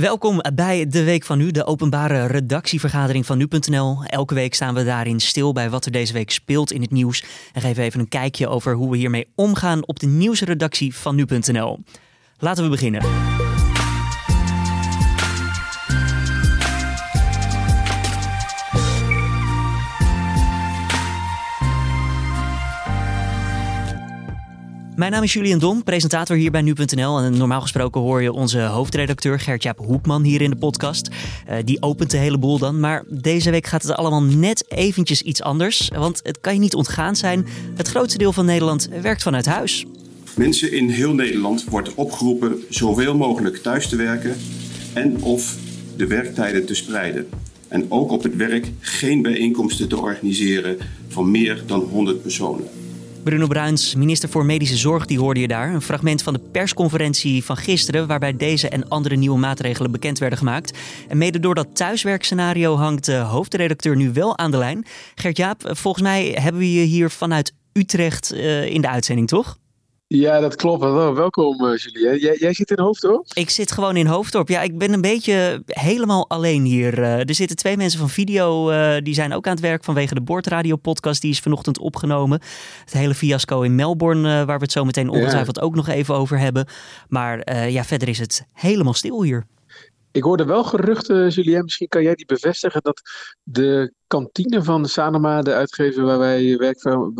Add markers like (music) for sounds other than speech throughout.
Welkom bij de Week van Nu, de openbare redactievergadering van Nu.nl. Elke week staan we daarin stil bij wat er deze week speelt in het nieuws. En geven even een kijkje over hoe we hiermee omgaan op de nieuwsredactie van Nu.nl. Laten we beginnen. Mijn naam is Julian Dom, presentator hier bij Nu.nl. En normaal gesproken hoor je onze hoofdredacteur Gert-Jaap Hoekman hier in de podcast. Uh, die opent de hele boel dan. Maar deze week gaat het allemaal net eventjes iets anders. Want het kan je niet ontgaan zijn. Het grootste deel van Nederland werkt vanuit huis. Mensen in heel Nederland wordt opgeroepen zoveel mogelijk thuis te werken en of de werktijden te spreiden. En ook op het werk geen bijeenkomsten te organiseren van meer dan 100 personen. Bruno Bruins, minister voor Medische Zorg, die hoorde je daar. Een fragment van de persconferentie van gisteren, waarbij deze en andere nieuwe maatregelen bekend werden gemaakt. En mede door dat thuiswerkscenario hangt de hoofdredacteur nu wel aan de lijn. Gert-Jaap, volgens mij hebben we je hier vanuit Utrecht uh, in de uitzending, toch? Ja, dat klopt. Welkom uh, Julien. Jij, jij, zit in Hoofddorp? Ik zit gewoon in Hoofddorp. Ja, ik ben een beetje helemaal alleen hier. Uh, er zitten twee mensen van video, uh, die zijn ook aan het werk vanwege de Boordradio podcast. Die is vanochtend opgenomen. Het hele fiasco in Melbourne, waar we het zo meteen ongetwijfeld ja. ook nog even over hebben. Maar ja, verder is het helemaal stil hier. Ik hoorde wel geruchten, Julien, misschien kan jij die bevestigen, dat de kantine van Sanoma, de uitgever waar wij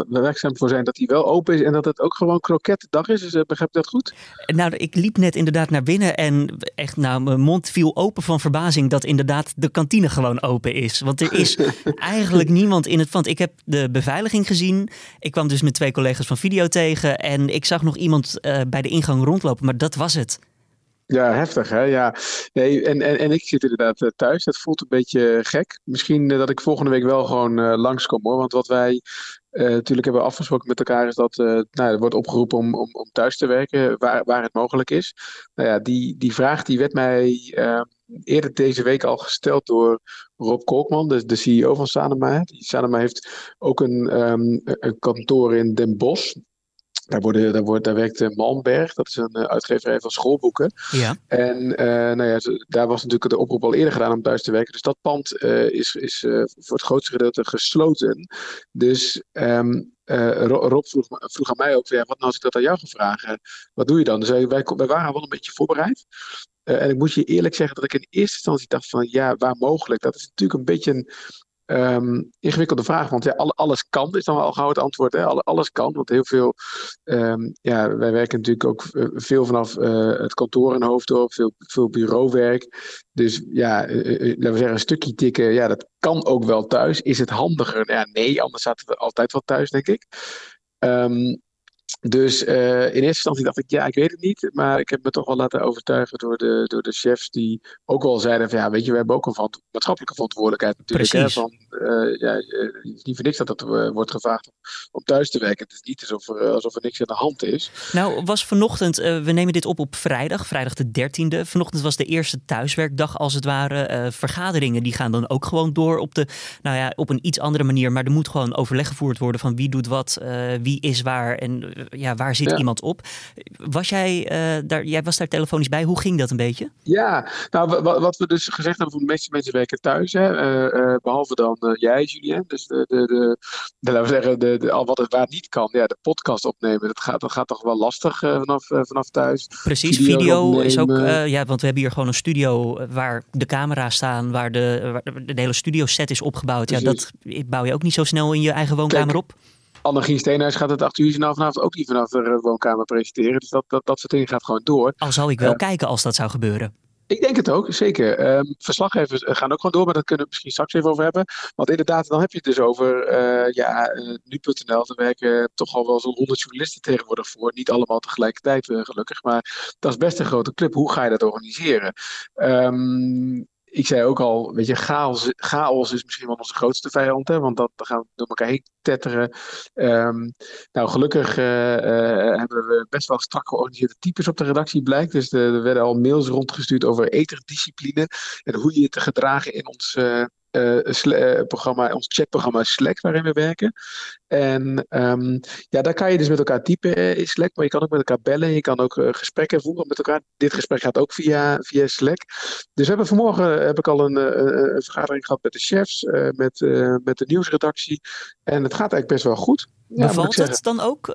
werkzaam voor zijn, dat die wel open is en dat het ook gewoon kroketdag is. Dus, begrijp je dat goed? Nou, ik liep net inderdaad naar binnen en echt, nou, mijn mond viel open van verbazing dat inderdaad de kantine gewoon open is. Want er is (laughs) eigenlijk niemand in het. Want ik heb de beveiliging gezien. Ik kwam dus met twee collega's van video tegen en ik zag nog iemand uh, bij de ingang rondlopen, maar dat was het. Ja, heftig hè. Ja. Nee, en, en, en ik zit inderdaad uh, thuis. Het voelt een beetje gek. Misschien uh, dat ik volgende week wel gewoon uh, langskom hoor. Want wat wij natuurlijk hebben afgesproken met elkaar is dat nou, er wordt opgeroepen om, om, om thuis te werken waar, waar het mogelijk is. Nou ja, die, die vraag die werd mij eerder deze week al gesteld door Rob Kolkman, de, de CEO van Sanema. Sanema heeft ook een, um, een kantoor in Den Bosch. Daar, worden, daar, wordt, daar werkt Malmberg, dat is een uh, uitgeverij van schoolboeken. Ja. En uh, nou ja, daar was natuurlijk de oproep al eerder gedaan om thuis te werken. Dus dat pand uh, is, is voor het grootste gedeelte gesloten. Dus um, Rob vroeg, vroeg, aan mij ook, ja, wat nou als ik dat aan jou ga vragen? Wat doe je dan? Dus wij, wij waren wel een beetje voorbereid. en ik moet je eerlijk zeggen dat ik in eerste instantie dacht van ja, waar mogelijk. Dat is natuurlijk een beetje een, Um, ingewikkelde vraag, want ja, alles kan is dan wel gauw het antwoord. Hè? Alles kan, want heel veel, um, ja, wij werken natuurlijk ook veel vanaf uh, het kantoor in Hoofddorp, veel, veel bureauwerk. Dus ja, uh, laten we zeggen, een stukje tikken, ja, dat kan ook wel thuis. Is het handiger? Ja, nee, anders zaten we altijd wel thuis, denk ik. Um, dus uh, in eerste instantie dacht ik, ja, ik weet het niet. Maar ik heb me toch wel laten overtuigen door de, door de chefs die ook wel zeiden van ja, weet je, we hebben ook een maatschappelijke verantwoordelijkheid natuurlijk. Hè, van, uh, ja, het is niet voor niks dat het uh, wordt gevraagd om, om, thuis te werken. Het is niet alsof er, alsof er niks aan de hand is. Nou, was vanochtend, we nemen dit op op vrijdag, vrijdag de 13e. Vanochtend was de eerste thuiswerkdag als het ware. vergaderingen die gaan dan ook gewoon door op, de, nou ja, op een iets andere manier. Maar er moet gewoon overleg gevoerd worden van wie doet wat, wie is waar en ja, waar zit ja. iemand op? Was jij, uh, daar, jij was daar telefonisch bij. Hoe ging dat een beetje? Ja, nou wat we dus gezegd hebben, voor de meeste mensen werken thuis. Hè, uh, uh, behalve dan jij, Julien. Dus de, de, de, de, laten we zeggen, de, de, al wat het waar niet kan, ja, de podcast opnemen. Dat gaat, dat gaat toch wel lastig vanaf, vanaf thuis. Precies, video, is ook, ja, want we hebben hier gewoon een studio waar de camera's staan, waar de, waar de hele studio set is opgebouwd. Ja, dat bouw je ook niet zo snel in je eigen woonkamer Kijk, op. Anne-Gien Steenhuis gaat het 8 uur journaal vanavond ook niet vanaf de woonkamer presenteren. Dus dat, dat, dat soort dingen gaat gewoon door. Al zou ik wel uh, kijken als dat zou gebeuren. Ik denk het ook, zeker. Um, verslaggevers gaan ook gewoon door, maar dat kunnen we misschien straks even over hebben. Want inderdaad, dan heb je het dus over, uh, ja, uh, nu.nl, er werken toch al wel zo'n 100 journalisten tegenwoordig voor. Niet allemaal tegelijkertijd, uh, gelukkig, maar dat is best een grote club. Hoe ga je dat organiseren? Um, ik zei ook al, weet je, chaos, chaos is misschien wel onze grootste vijand, hè, want dat, dan gaan we door elkaar heen tetteren. Um, nou, gelukkig uh, uh, hebben we best wel strak georganiseerde types op de redactie, blijkt. Dus er werden al mails rondgestuurd over eterdiscipline en hoe je je te gedragen in ons, uh, programma, ons chatprogramma Slack waarin we werken. En um, ja, daar kan je dus met elkaar typen in Slack, maar je kan ook met elkaar bellen. Je kan ook gesprekken voeren met elkaar. Dit gesprek gaat ook via, via Slack. Dus we hebben vanmorgen heb ik al een, een vergadering gehad met de chefs, met, met de nieuwsredactie. En het gaat eigenlijk best wel goed. Ja, Bevalt het dan ook?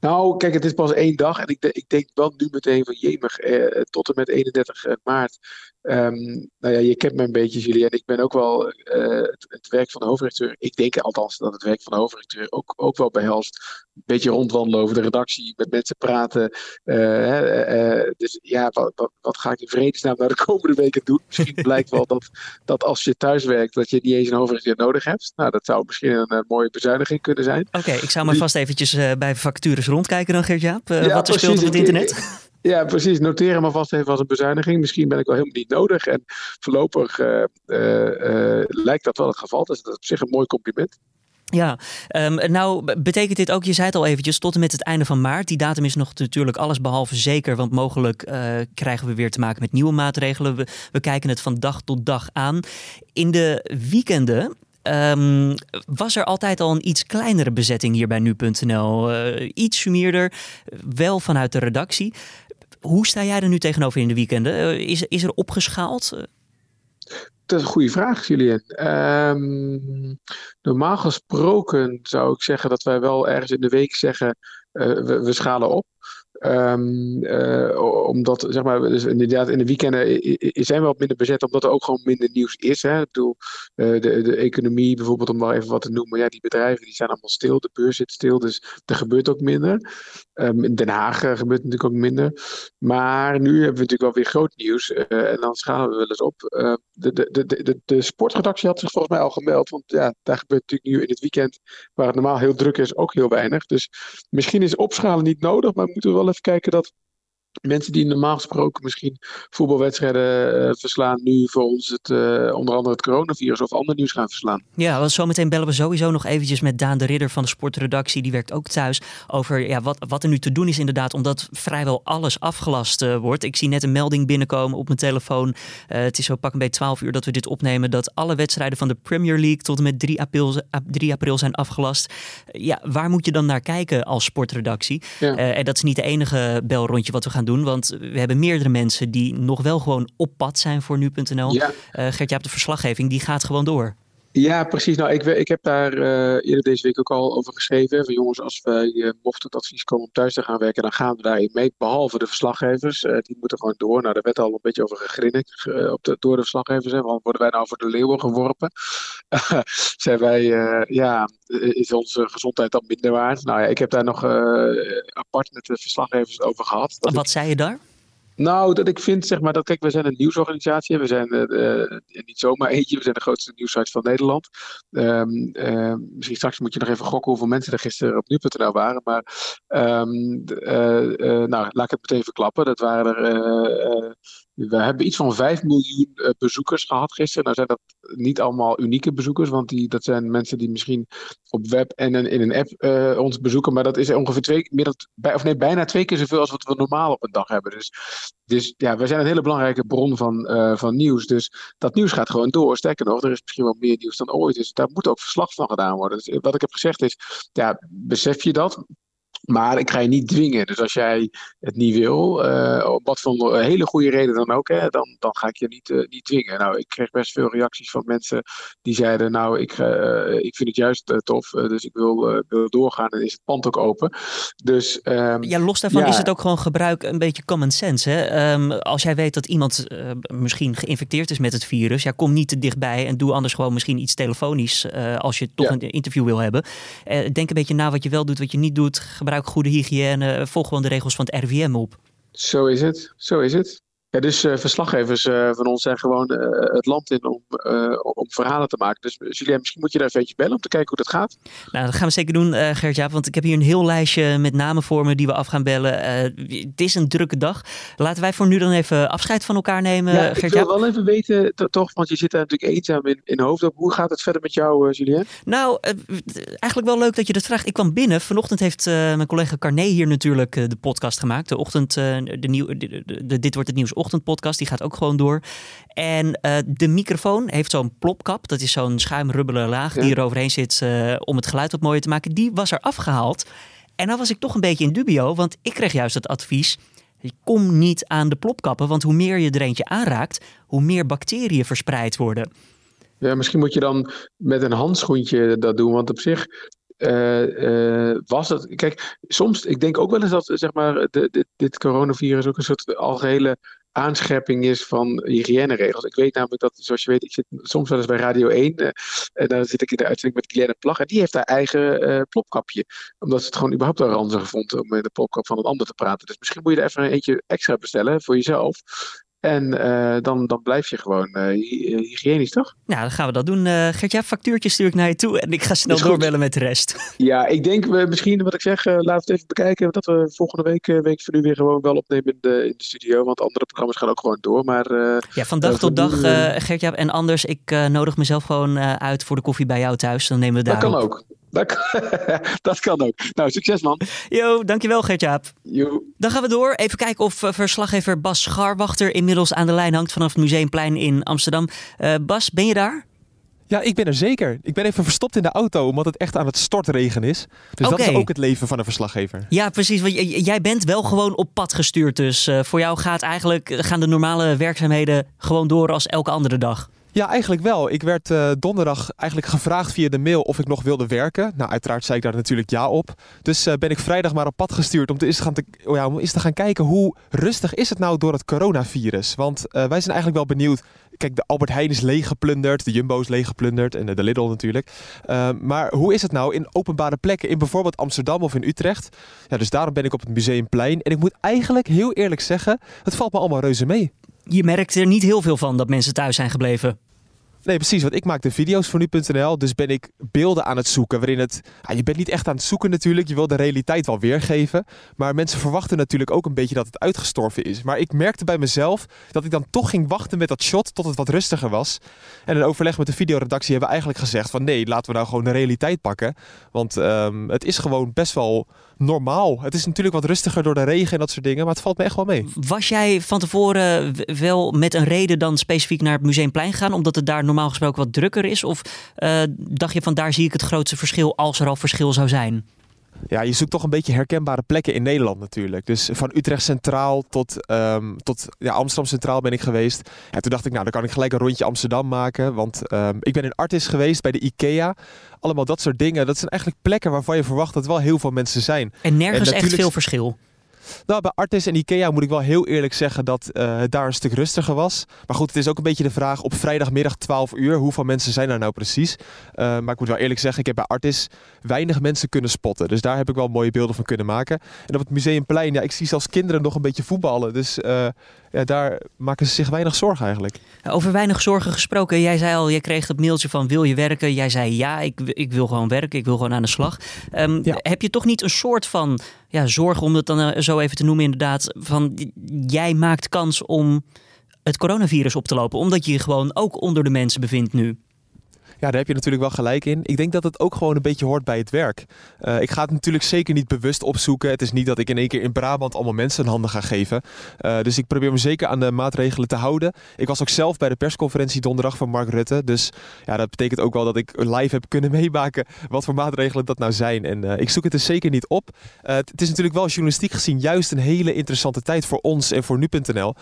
Nou, kijk, het is pas één dag. En ik, ik denk wel nu meteen van jemig, eh, tot en met 31 maart Um, nou ja, je kent me een beetje, Jullie. En ik ben ook wel uh, het, het, werk van de hoofdredacteur. Ik denk althans dat het werk van de hoofdredacteur ook, ook wel behelst. Een beetje rondwandelen over de redactie, met mensen praten. Uh, uh, dus ja, wat, wat, wat, ga ik in vredesnaam naar de komende weken doen? Misschien (laughs) blijkt wel dat, dat als je thuis werkt, dat je niet eens een hoofdredacteur nodig hebt. Nou, dat zou misschien een mooie bezuiniging kunnen zijn. Oké, ik zou maar vast eventjes bij vacatures rondkijken dan, Geert-Jaap. Ja, wat er speelt op het internet. Ja, precies. Noteer hem alvast even als een bezuiniging. Misschien ben ik wel helemaal niet nodig. En voorlopig uh, uh, lijkt dat wel het geval. Dus dat is op zich een mooi compliment. Ja, um, nou betekent dit ook, je zei het al eventjes, tot en met het einde van maart. Die datum is nog natuurlijk alles behalve zeker, want mogelijk krijgen we weer te maken met nieuwe maatregelen. We, we kijken het van dag tot dag aan. In de weekenden Um, was er altijd al een iets kleinere bezetting hier bij nu.nl? Iets sumierder, wel vanuit de redactie. Hoe sta jij er nu tegenover in de weekenden? Eh, is, is er opgeschaald? Dat is een goede vraag, Julien. Um, normaal gesproken zou ik zeggen dat wij wel ergens in de week zeggen: uh, we, we, schalen op. Uh, omdat, zeg maar, dus inderdaad, in de weekenden zijn we wat minder bezet, omdat er ook gewoon minder nieuws is. Hè? Ik bedoel, de, de economie bijvoorbeeld, om maar even wat te noemen. Ja, die bedrijven die zijn allemaal stil, de beurs zit stil, dus er gebeurt ook minder. Um, in Den Haag uh, gebeurt natuurlijk ook minder. Maar nu hebben we natuurlijk wel weer groot nieuws. en dan schalen we wel eens op. de, de, de, de, de sportredactie had zich volgens mij al gemeld. Want ja, daar gebeurt natuurlijk nu in het weekend, waar het normaal heel druk is, ook heel weinig. Dus misschien is opschalen niet nodig, maar moeten we wel even kijken dat mensen die normaal gesproken misschien voetbalwedstrijden uh, verslaan, nu voor ons het, uh, onder andere het coronavirus of ander nieuws gaan verslaan. Ja, want zometeen bellen we sowieso nog eventjes met Daan de Ridder van de sportredactie. Die werkt ook thuis over ja, wat, wat er nu te doen is inderdaad, omdat vrijwel alles afgelast uh, wordt. Ik zie net een melding binnenkomen op mijn telefoon. het is zo pak een beetje 12 uur dat we dit opnemen, dat alle wedstrijden van de Premier League tot en met 3 april, 3 april zijn afgelast. ja, waar moet je dan naar kijken als sportredactie? Ja. en dat is niet de enige belrondje wat we gaan doen. Want we hebben meerdere mensen die nog wel gewoon op pad zijn voor nu.nl. Ja. Uh, Gert-Jaap, de verslaggeving, die gaat gewoon door. Ja, precies. Nou, ik, ik heb daar uh, eerder deze week ook al over geschreven. Van jongens, als wij uh, mocht het advies komen om thuis te gaan werken, dan gaan we daarin mee. Behalve de verslaggevers, uh, die moeten gewoon door. Nou, daar werd al een beetje over gegrinnikt op de, door de verslaggevers. Want worden wij nou voor de leeuwen geworpen? (laughs) zijn wij, ja, is onze gezondheid dan minder waard? Nou ja, ik heb daar nog apart met de verslaggevers over gehad. Wat zei je daar? Nou, dat ik vind, zeg maar, dat kijk, we zijn een nieuwsorganisatie. We zijn uh, niet zomaar eentje, we zijn de grootste nieuwsite van Nederland. Um, uh, misschien straks moet je nog even gokken hoeveel mensen er gisteren op nu.nl waren. Maar um, nou, laat ik het meteen verklappen. Dat waren er we hebben iets van 5 miljoen uh, bezoekers gehad gisteren. Nou zijn dat niet allemaal unieke bezoekers, want die, dat zijn mensen die misschien op web en in een app uh, ons bezoeken. Maar dat is ongeveer twee, meer dan, of nee, bijna twee keer zoveel als wat we normaal op een dag hebben. Dus, dus ja, we zijn een hele belangrijke bron van, uh, van nieuws. Dus dat nieuws gaat gewoon door. Sterker nog, er is misschien wel meer nieuws dan ooit. Dus daar moet ook verslag van gedaan worden. Dus wat ik heb gezegd is, ja, besef je dat? Maar ik ga je niet dwingen. Dus als jij het niet wil, uh, op wat voor een hele goede reden dan ook, hè, dan, dan ga ik je niet, uh, niet dwingen. Nou, ik kreeg best veel reacties van mensen die zeiden: Nou, ik, uh, ik vind het juist tof, dus ik wil, wil doorgaan en is het pand ook open. Dus, um, ja, los daarvan ja, is het ook gewoon gebruik een beetje common sense. Hè? Um, als jij weet dat iemand misschien geïnfecteerd is met het virus, ja, kom niet te dichtbij en doe anders gewoon misschien iets telefonisch als je toch ja. een interview wil hebben. denk een beetje na wat je wel doet, wat je niet doet. Gebruik gebruik goede hygiëne, volg gewoon de regels van het RVM op. Zo is het, zo is het. Ja, dus uh, verslaggevers uh, van ons zijn gewoon uh, het land in om, om verhalen te maken. Dus Julien, misschien moet je daar even beetje bellen om te kijken hoe dat gaat. Nou, dat gaan we zeker doen, Gert-Jaap. Want ik heb hier een heel lijstje met namen voor me die we af gaan bellen. het is een drukke dag. Laten wij voor nu dan even afscheid van elkaar nemen, ja, Ik wil wel even weten, toch, want je zit daar natuurlijk eenzaam in, in hoofd. Hoe gaat het verder met jou, Julien? Nou, eigenlijk wel leuk dat je dat vraagt. Ik kwam binnen. Vanochtend heeft mijn collega Carné hier natuurlijk de podcast gemaakt. De ochtend, de nieuw, de, de, Dit Wordt Het Nieuws ochtendpodcast, die gaat ook gewoon door. En de microfoon heeft zo'n plopkap. Dat is zo'n schuimrubbele laag die er overheen zit om het geluid wat mooier te maken. Die was er afgehaald. En dan was ik toch een beetje in dubio, want ik kreeg juist het advies kom niet aan de plopkappen, want hoe meer je er eentje aanraakt, hoe meer bacteriën verspreid worden. Ja, misschien moet je dan met een handschoentje dat doen, want op zich uh, uh, was het. Kijk, soms, ik denk ook wel eens dat zeg maar, de, dit, dit coronavirus ook een soort algehele aanscherping is van hygiëneregels. Ik weet namelijk dat, zoals je weet, ik zit soms wel eens bij Radio 1. Uh, en dan zit ik in de uitzending met Glenn Plag. En die heeft haar eigen uh, plopkapje. Omdat ze het gewoon überhaupt al ranzig vond om met de plopkap van een ander te praten. Dus misschien moet je er even een eentje extra bestellen voor jezelf. En uh, dan, dan blijf je gewoon uh, hygiënisch, toch? Nou, dan gaan we dat doen. Uh, Gert, ja, factuurtje stuur ik naar je toe en ik ga snel doorbellen met de rest. (laughs) Ja, ik denk we misschien, wat ik zeg, laten we het even bekijken. Dat we volgende week, week van nu weer gewoon wel opnemen in de, in de studio. Want andere programma's gaan ook gewoon door. Maar, ja, van dag tot dag, Gert, ja, en anders, ik nodig mezelf gewoon uit voor de koffie bij jou thuis. Dan nemen we daar. Dat kan ook. Dat kan, (laughs) dat kan ook. Nou, succes man. Jo, dankjewel Gert-Jaap. Dan gaan we door. Even kijken of verslaggever Bas Scharwachter inmiddels aan de lijn hangt vanaf het Museumplein in Amsterdam. Uh, Bas, ben je daar? Ja, ik ben er zeker. Ik ben even verstopt in de auto omdat het echt aan het stortregen is. Dus dat is ook het leven van een verslaggever. Ja, precies. Want jij bent wel gewoon op pad gestuurd. Dus uh, voor jou gaat eigenlijk, gaan de normale werkzaamheden gewoon door als elke andere dag. Ja, eigenlijk wel. Ik werd uh, donderdag eigenlijk gevraagd via de mail of ik nog wilde werken. Nou, uiteraard zei ik daar natuurlijk ja op. Dus uh, ben ik vrijdag maar op pad gestuurd om, te eens, gaan te, oh ja, om eens te gaan kijken hoe rustig is het nou door het coronavirus. Want uh, wij zijn eigenlijk wel benieuwd. Kijk, de Albert Heijn is leeggeplunderd, de Jumbo is leeggeplunderd en de Lidl natuurlijk. maar hoe is het nou in openbare plekken, in bijvoorbeeld Amsterdam of in Utrecht? Ja, dus daarom ben ik op het Museumplein. En ik moet eigenlijk heel eerlijk zeggen, het valt me allemaal reuze mee je merkt er niet heel veel van dat mensen thuis zijn gebleven. Nee, precies. Want ik maak de video's voor nu.nl. Dus ben ik beelden aan het zoeken. Waarin het. Ja, je bent niet echt aan het zoeken natuurlijk. Je wil de realiteit wel weergeven. Maar mensen verwachten natuurlijk ook een beetje dat het uitgestorven is. Maar ik merkte bij mezelf dat ik dan toch ging wachten met dat shot tot het wat rustiger was. En in overleg met de videoredactie hebben we eigenlijk gezegd: van nee, laten we nou gewoon de realiteit pakken. Want um, het is gewoon best wel normaal. Het is natuurlijk wat rustiger door de regen en dat soort dingen, maar het valt me echt wel mee. Was jij van tevoren wel met een reden dan specifiek naar het Museumplein gaan, omdat het daar normaal gesproken wat drukker is? Of uh, dacht je van daar zie ik het grootste verschil als er al verschil zou zijn? Ja, je zoekt toch een beetje herkenbare plekken in Nederland natuurlijk. Dus van Utrecht Centraal tot, um, tot ja, Amsterdam Centraal ben ik geweest. En toen dacht ik, nou, dan kan ik gelijk een rondje Amsterdam maken. Want um, ik ben in Artis geweest bij de IKEA. Allemaal dat soort dingen. Dat zijn eigenlijk plekken waarvan je verwacht dat wel heel veel mensen zijn. En nergens en echt veel verschil. Nou, bij Artis en Ikea moet ik wel heel eerlijk zeggen dat uh, het daar een stuk rustiger was. Maar goed, het is ook een beetje de vraag op vrijdagmiddag 12 uur. Hoeveel mensen zijn er nou precies? Uh, maar ik moet wel eerlijk zeggen, ik heb bij Artis weinig mensen kunnen spotten. Dus daar heb ik wel mooie beelden van kunnen maken. En op het Museumplein, ja, ik zie zelfs kinderen nog een beetje voetballen. Dus uh, ja, daar maken ze zich weinig zorgen eigenlijk. Over weinig zorgen gesproken. Jij zei al, je kreeg het mailtje van wil je werken? Jij zei ja, ik, ik wil gewoon werken. Ik wil gewoon aan de slag. Um, ja. Heb je toch niet een soort van ja, zorg, om het dan eh, zo even te noemen inderdaad, van jij maakt kans om het coronavirus op te lopen, omdat je je gewoon ook onder de mensen bevindt nu. Ja, daar heb je natuurlijk wel gelijk in. Ik denk dat het ook gewoon een beetje hoort bij het werk. Uh, ik ga het natuurlijk zeker niet bewust opzoeken. Het is niet dat ik in één keer in Brabant allemaal mensen een handen ga geven. Uh, dus ik probeer me zeker aan de maatregelen te houden. Ik was ook zelf bij de persconferentie donderdag van Mark Rutte. Dus ja, dat betekent ook wel dat ik live heb kunnen (laughs) meemaken wat voor maatregelen dat nou zijn. En uh, ik zoek het dus zeker niet op. het is natuurlijk wel journalistiek gezien juist een hele interessante tijd voor ons en voor nu.nl.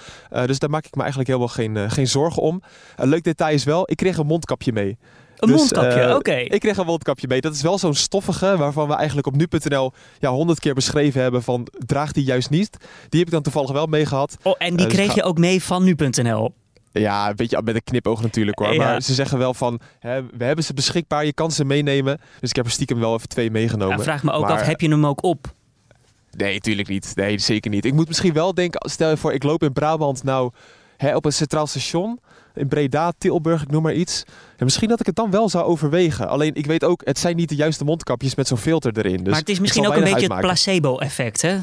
dus daar maak ik me eigenlijk helemaal geen, geen zorgen om. Een leuk detail is wel, ik kreeg een mondkapje mee. Een dus, mondkapje, uh, oké. Ik kreeg een mondkapje mee. Dat is wel zo'n stoffige waarvan we eigenlijk op nu.nl ja, honderd keer beschreven hebben van draag die juist niet. Die heb ik dan toevallig wel mee gehad. Oh, en die uh, kreeg dus je ook mee van nu.nl? Ja, een beetje met een knipoog natuurlijk hoor. Ja. Maar ze zeggen wel van, hè, we hebben ze beschikbaar, je kan ze meenemen. Dus ik heb er stiekem wel even twee meegenomen. Ja, vraag me ook maar, af, heb je hem ook op? Nee, natuurlijk niet. Nee, zeker niet. Ik moet misschien wel denken, stel je voor, ik loop in Brabant nou hè, op een centraal station in Breda, Tilburg, ik noem maar iets. En misschien dat ik het dan wel zou overwegen. Alleen ik weet ook, het zijn niet de juiste mondkapjes met zo'n filter erin. Dus maar het is misschien ook een beetje het placebo-effect, hè?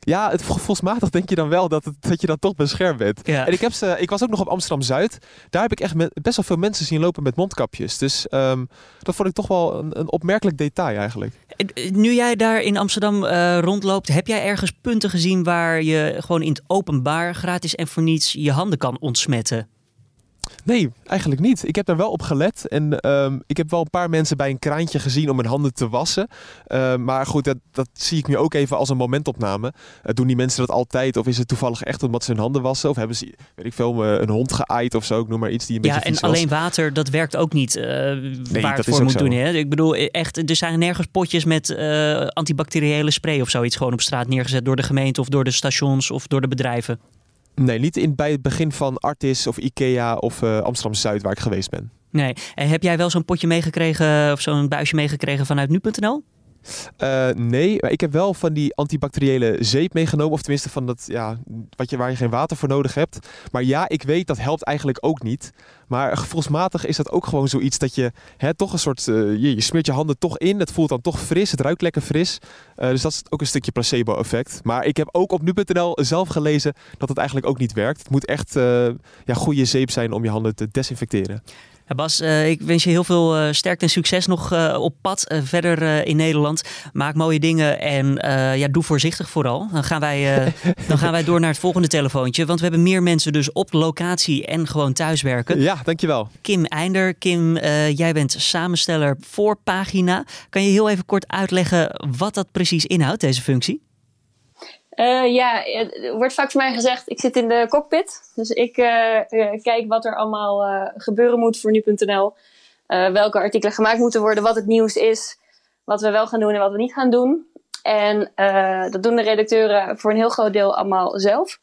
Ja, het gevoelsmatig denk je dan wel dat, het, dat je dan toch beschermd bent. Ja. En ik, heb ze, ik was ook nog op Amsterdam-Zuid. Daar heb ik echt met, best wel veel mensen zien lopen met mondkapjes. Dus ehm, dat vond ik toch wel een, een opmerkelijk detail eigenlijk. Eh, Nu jij daar in Amsterdam eh, rondloopt, heb jij ergens punten gezien waar je gewoon in het openbaar gratis en voor niets je handen kan ontsmetten? Nee, eigenlijk niet. Ik heb daar wel op gelet. En ehm, ik heb wel een paar mensen bij een kraantje gezien om hun handen te wassen. Ehm, maar goed, dat, dat zie ik nu ook even als een momentopname. Eh, doen die mensen dat altijd? Of is het toevallig echt omdat ze hun handen wassen? Of hebben ze, weet ik veel, eh, een hond geaaid of zo? Ik noem maar iets die een Ja, beetje en vies was. alleen water, dat werkt ook niet eh, waar het voor moet zo. doen. Hè? Ik bedoel, echt, er zijn nergens potjes met antibacteriële spray of zoiets gewoon op straat neergezet door de gemeente of door de stations of door de bedrijven. Nee, niet in, bij het begin van Artis of Ikea of eh, Amsterdam-Zuid waar ik geweest ben. Nee. En heb jij wel zo'n potje meegekregen of zo'n buisje meegekregen vanuit nu.nl? Eh, nee, maar ik heb wel van die antibacteriële zeep meegenomen. Of tenminste van dat, ja, wat je, waar je geen water voor nodig hebt. Maar ja, ik weet, dat helpt eigenlijk ook niet. Maar gevoelsmatig is dat ook gewoon zoiets dat je hè, toch een soort... eh, je, smeert je handen toch in. Het voelt dan toch fris. Het ruikt lekker fris. Eh, dus dat is ook een stukje placebo-effect. Maar ik heb ook op nu.nl zelf gelezen dat het eigenlijk ook niet werkt. Het moet echt ja, goede zeep zijn om je handen te desinfecteren. Ja, Bas, eh, ik wens je heel veel eh, sterkte en succes nog eh, op pad verder in Nederland. Maak mooie dingen en ja, doe voorzichtig vooral. Dan gaan, wij, (laughs) dan gaan wij door naar het volgende telefoontje. Want we hebben meer mensen dus op locatie en gewoon thuiswerken. Ja, dankjewel. Kim Einder, Kim, jij bent samensteller voor Pagina. Kan je heel even kort uitleggen wat dat precies inhoudt, deze functie? Eh, ja, er wordt vaak voor mij gezegd, ik zit in de cockpit. Dus ik eh, eh, kijk wat er allemaal eh, gebeuren moet voor nu.nl. Eh, welke artikelen gemaakt moeten worden, wat het nieuws is. Wat we wel gaan doen en wat we niet gaan doen. En eh, dat doen de redacteuren voor een heel groot deel allemaal zelf.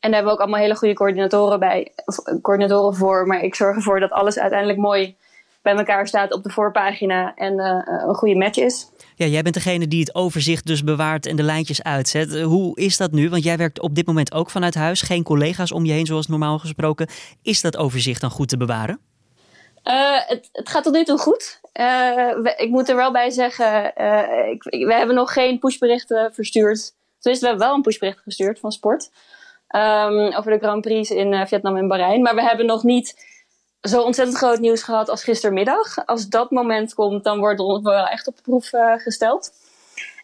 En daar hebben we ook allemaal hele goede coördinatoren, bij, eh, coördinatoren voor. Maar ik zorg ervoor dat alles uiteindelijk mooi bij elkaar staat op de voorpagina. En eh, een goede match is. Ja, jij bent degene die het overzicht dus bewaart en de lijntjes uitzet. Eh, Hoe is dat nu? Want jij werkt op dit moment ook vanuit huis. Geen collega's om je heen zoals normaal gesproken. Is dat overzicht dan goed te bewaren? Eh, het, het gaat tot nu toe goed. Eh, we- ik moet er wel bij zeggen, eh, ik, we hebben nog geen pushberichten verstuurd. Tenminste, we hebben wel een pushbericht gestuurd van sport. ehm, over de Grand Prix in eh, Vietnam en Bahrein. Maar we hebben nog niet zo ontzettend groot nieuws gehad als gistermiddag. Als dat moment komt, dan wordt ons wel echt op de proef eh, gesteld.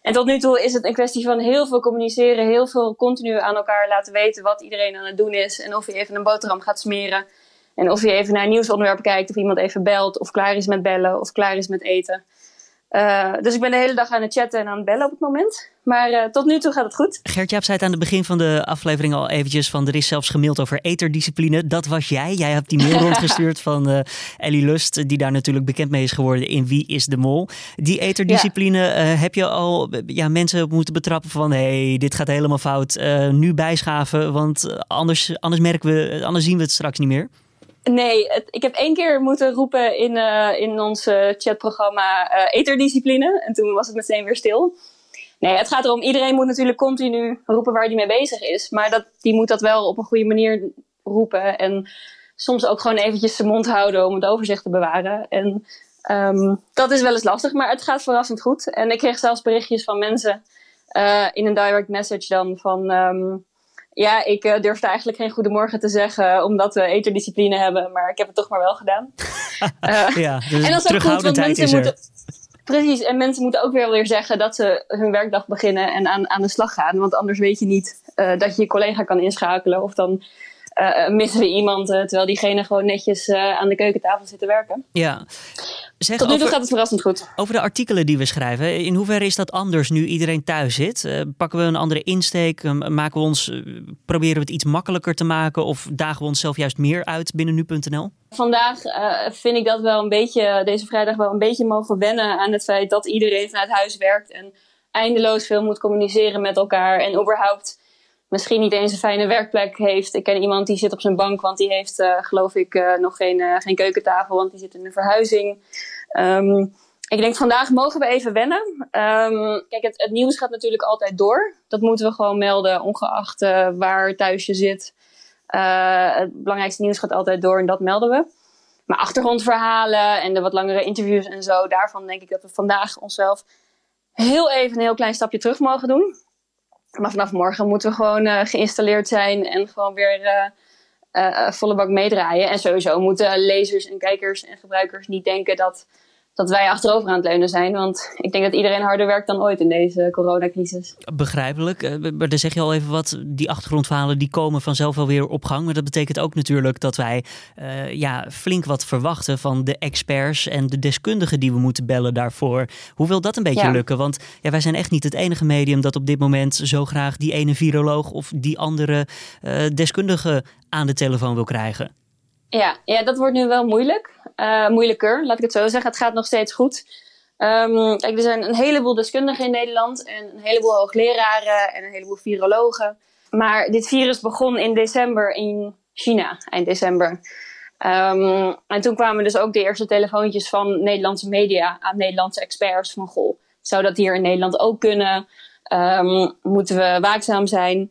En tot nu toe is het een kwestie van heel veel communiceren, heel veel continu aan elkaar laten weten wat iedereen aan het doen is. En of je even een boterham gaat smeren. En of je even naar een nieuwsonderwerp kijkt, of iemand even belt, of klaar is met bellen, of klaar is met eten. Eh, dus ik ben de hele dag aan het chatten en aan het bellen op het moment. Maar eh, tot nu toe gaat het goed. Gert-Jaap zei het aan het begin van de aflevering al eventjes van er is zelfs gemaild over eterdiscipline. Dat was jij. Jij hebt die mail (laughs) rondgestuurd van eh, Ellie Lust, die daar natuurlijk bekend mee is geworden in Wie is de Mol. Die eterdiscipline, eh, heb je al ja, mensen moeten betrappen van hé, hey, dit gaat helemaal fout. Nu bijschaven, want anders, anders merken we, anders zien we het straks niet meer. Nee, het- ik heb één keer moeten roepen in, in ons chatprogramma eterdiscipline. En toen was het meteen weer stil. Nee, het gaat erom, iedereen moet natuurlijk continu roepen waar hij mee bezig is. Maar dat, die moet dat wel op een goede manier roepen. En soms ook gewoon eventjes zijn mond houden om het overzicht te bewaren. En ehm, dat is wel eens lastig, maar het gaat verrassend goed. En ik kreeg zelfs berichtjes van mensen eh, in een direct message dan van... ehm, ja, ik eh, durfde eigenlijk geen goedemorgen te zeggen, omdat we eterdiscipline hebben, maar ik heb het toch maar wel gedaan. (laughs) Eh, Ja, dus en dat is ook goed, want mensen moeten. Precies, en mensen moeten ook weer zeggen dat ze hun werkdag beginnen en aan, aan de slag gaan. Want anders weet je niet eh, dat je je collega kan inschakelen. Of dan eh, missen we iemand eh, terwijl diegene gewoon netjes eh, aan de keukentafel zit te werken. Ja. Zeg, Tot nu toe over- gaat het verrassend goed. Over de artikelen die we schrijven, in hoeverre is dat anders nu iedereen thuis zit? Eh, pakken we een andere insteek? Eh, maken we ons, eh, proberen we het iets makkelijker te maken? Of dagen we onszelf juist meer uit binnen nu.nl? Vandaag vind ik dat wel een beetje, deze vrijdag wel een beetje mogen wennen aan het feit dat iedereen vanuit huis werkt en eindeloos veel moet communiceren met elkaar en überhaupt misschien niet eens een fijne werkplek heeft. Ik ken iemand die zit op zijn bank, want die heeft eh, geloof ik eh, nog geen, eh, geen keukentafel, want die zit in een verhuizing. Ehm, ik denk vandaag mogen we even wennen. Ehm, kijk, het, het nieuws gaat natuurlijk altijd door. Dat moeten we gewoon melden, ongeacht waar thuis je zit. Het belangrijkste nieuws gaat altijd door en dat melden we. Maar achtergrondverhalen en de wat langere interviews en zo, daarvan denk ik dat we vandaag onszelf heel even een heel klein stapje terug mogen doen. Maar vanaf morgen moeten we gewoon geïnstalleerd zijn en gewoon weer volle bak meedraaien. En sowieso moeten lezers en kijkers en gebruikers niet denken dat dat wij achterover aan het leunen zijn. Want ik denk dat iedereen harder werkt dan ooit in deze coronacrisis. Begrijpelijk. Eh, maar dan zeg je al even wat, die achtergrondverhalen die komen vanzelf wel weer op gang. Maar dat betekent ook natuurlijk dat wij uh, ja, flink wat verwachten van de experts en de deskundigen die we moeten bellen daarvoor. Hoe wil dat een beetje lukken? Want ja, wij zijn echt niet het enige medium dat op dit moment zo graag die ene viroloog of die andere uh, deskundige aan de telefoon wil krijgen. Ja, ja, dat wordt nu wel moeilijk. Uh, moeilijker, laat ik het zo zeggen. Het gaat nog steeds goed. Um, kijk, er zijn een heleboel deskundigen in Nederland en een heleboel hoogleraren en een heleboel virologen. Maar dit virus begon in december in China, eind december. Um, en toen kwamen dus ook de eerste telefoontjes van Nederlandse media aan Nederlandse experts van goh, zou dat hier in Nederland ook kunnen? Um, moeten we waakzaam zijn?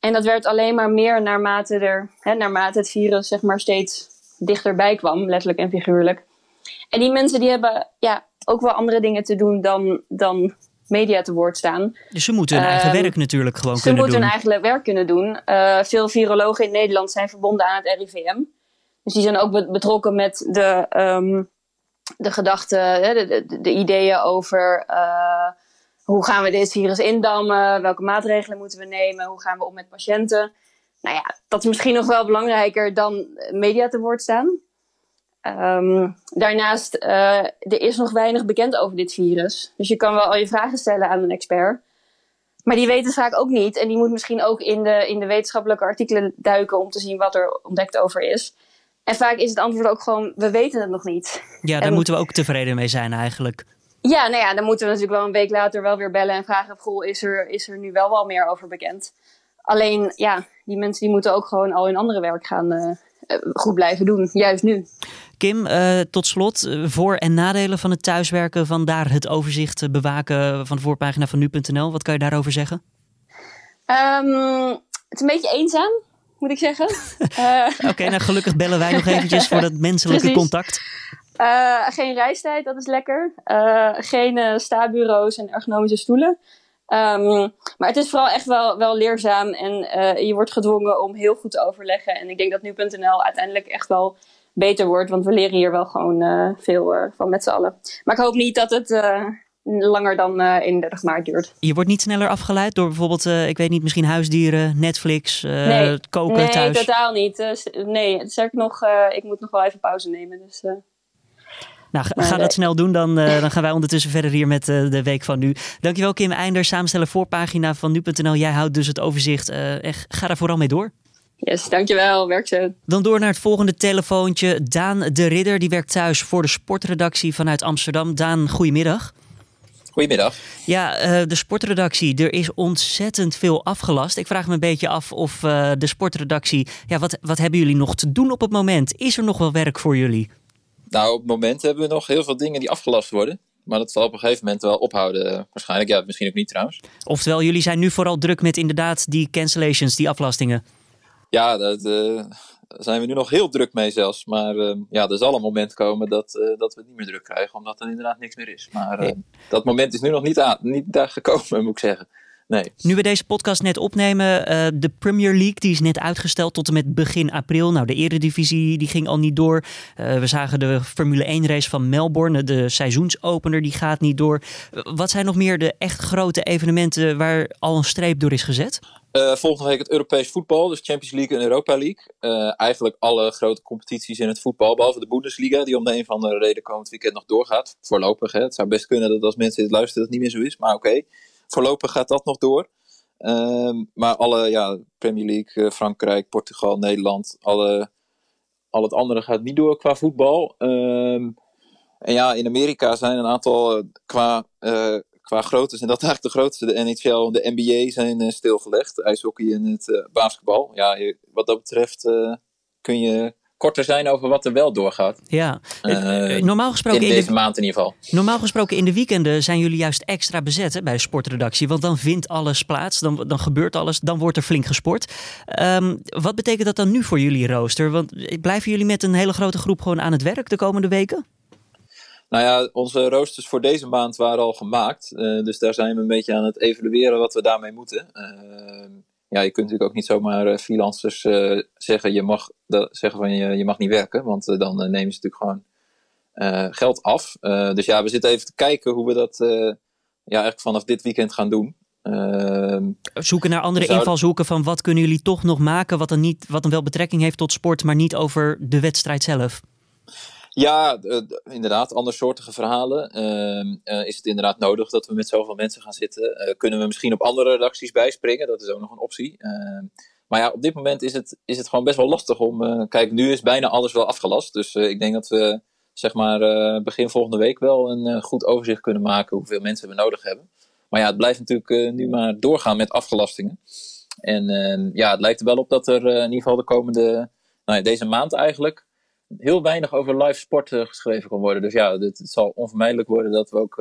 En dat werd alleen maar meer naarmate, er, hè, naarmate het virus zeg maar, steeds dichterbij kwam, letterlijk en figuurlijk. En die mensen die hebben ja, ook wel andere dingen te doen dan, dan media te woord staan. Dus ze moeten hun eigen ehm, werk natuurlijk gewoon kunnen doen. Ze moeten hun eigen werk kunnen doen. Uh, veel virologen in Nederland zijn verbonden aan het RIVM. Dus die zijn ook betrokken met de, um, de gedachten, de, de, de, ideeën over uh, hoe gaan we dit virus indammen? Welke maatregelen moeten we nemen? Hoe gaan we om met patiënten? Nou ja, dat is misschien nog wel belangrijker dan media te woord staan. Um, daarnaast, uh, er is nog weinig bekend over dit virus. Dus je kan wel al je vragen stellen aan een expert. Maar die weten het vaak ook niet. En die moet misschien ook in de, in de wetenschappelijke artikelen duiken om te zien wat er ontdekt over is. En vaak is het antwoord ook gewoon, we weten het nog niet. Ja, daar moeten we ook tevreden mee zijn eigenlijk. Ja, nou ja, dan moeten we natuurlijk wel een week later wel weer bellen en vragen: Goh, is er, is er nu wel wel meer over bekend? Alleen, ja, die mensen die moeten ook gewoon al hun andere werk gaan uh, goed blijven doen, juist nu. Kim, uh, tot slot, voor- en nadelen van het thuiswerken, vandaar het overzicht bewaken van de voorpagina van nu.nl. Wat kan je daarover zeggen? Um, het is een beetje eenzaam, moet ik zeggen. uh, (laughs) Oké, nou gelukkig bellen wij nog eventjes voor dat (laughs) menselijke contact. Uh, geen reistijd, dat is lekker. Geen stabureaus en ergonomische stoelen. Um, maar het is vooral echt wel, wel leerzaam en je wordt gedwongen om heel goed te overleggen. En ik denk dat nu.nl uiteindelijk echt wel beter wordt, want we leren hier wel gewoon veel van met z'n allen. Maar ik hoop niet dat het langer dan 31 maart duurt. Je wordt niet sneller afgeleid door bijvoorbeeld, ik weet niet, misschien huisdieren, Netflix, nee. koken nee, thuis? Nee, totaal niet. nee, ik nog, ik moet nog wel even pauze nemen. Dus, nou, ga dat snel doen. Dan, uh, dan gaan wij ondertussen verder hier met uh, de week van nu. Dankjewel Kim Einder, samenstellen voorpagina van nu.nl. Jij houdt dus het overzicht. Uh, echt, ga daar vooral mee door. Yes, dankjewel. Werk zo. Dan door naar het volgende telefoontje. Daan de Ridder, die werkt thuis voor de sportredactie vanuit Amsterdam. Daan, goedemiddag. Goedemiddag. Ja, uh, de sportredactie. Er is ontzettend veel afgelast. Ik vraag me een beetje af of uh, de sportredactie. Ja, wat, wat hebben jullie nog te doen op het moment? Is er nog wel werk voor jullie? Nou, op het moment hebben we nog heel veel dingen die afgelast worden. Maar dat zal op een gegeven moment wel ophouden. Waarschijnlijk, ja, misschien ook niet trouwens. Oftewel, jullie zijn nu vooral druk met inderdaad die cancellations, die aflastingen. Ja, dat, uh, daar zijn we nu nog heel druk mee zelfs. Maar uh, ja, er zal een moment komen dat, uh, dat we het niet meer druk krijgen, omdat er inderdaad niks meer is. Maar ja. dat moment is nu nog niet, aan, niet daar gekomen, (laughs) moet ik zeggen. Nee. Nu we deze podcast net opnemen, uh, de Premier League die is net uitgesteld tot en met begin april. Nou, de Eredivisie die ging al niet door. Uh, we zagen de Formule 1 race van Melbourne, de seizoensopener die gaat niet door. Uh, wat zijn nog meer de echt grote evenementen waar al een streep door is gezet? Volgende week het Europees voetbal, dus Champions League en Europa League. Eigenlijk alle grote competities in het voetbal, behalve de Bundesliga, die om de een of andere reden komend weekend nog doorgaat. Voorlopig, hè. het zou best kunnen dat als mensen dit luisteren dat het niet meer zo is, maar oké. Okay. Voorlopig gaat dat nog door. Uh, maar alle, ja, Premier League, Frankrijk, Portugal, Nederland, alle, al het andere gaat niet door qua voetbal. en ja, in Amerika zijn een aantal qua qua grootte zijn dat eigenlijk de grootste. De NHL en de NBA zijn uh, stilgelegd. IJshockey en het uh, basketbal. Ja, wat dat betreft uh, kun je korter zijn over wat er wel doorgaat. Ja, normaal gesproken... In deze de, maand in ieder geval. Normaal gesproken in de weekenden zijn jullie juist extra bezet hè, bij de sportredactie. Want dan vindt alles plaats, dan, dan gebeurt alles, dan wordt er flink gesport. Um, wat betekent dat dan nu voor jullie rooster? Want blijven jullie met een hele grote groep gewoon aan het werk de komende weken? Nou ja, onze roosters voor deze maand waren al gemaakt. dus daar zijn we een beetje aan het evalueren wat we daarmee moeten. Ja, je kunt natuurlijk ook niet zomaar freelancers zeggen, je mag, zeggen van je, je mag niet werken. Want dan nemen ze natuurlijk gewoon geld af. dus ja, we zitten even te kijken hoe we dat ja, eigenlijk vanaf dit weekend gaan doen. Ehm, Zoeken naar andere invalshoeken van wat kunnen jullie toch nog maken wat dan, niet, wat dan wel betrekking heeft tot sport, maar niet over de wedstrijd zelf? Ja, inderdaad, andersoortige verhalen. Ehm, eh, is het inderdaad nodig dat we met zoveel mensen gaan zitten? Eh, kunnen we misschien op andere redacties bijspringen? Dat is ook nog een optie. Ehm, maar ja, op dit moment is het, is het gewoon best wel lastig om. Kijk, nu is bijna alles wel afgelast. Dus ik denk dat we zeg maar begin volgende week wel een goed overzicht kunnen maken hoeveel mensen we nodig hebben. Maar ja, het blijft natuurlijk nu maar doorgaan met afgelastingen. En uh, ja, het lijkt er wel op dat er in ieder geval de komende, nou ja, deze maand eigenlijk, heel weinig over live sport geschreven kan worden. Dus ja, het, zal onvermijdelijk worden dat we ook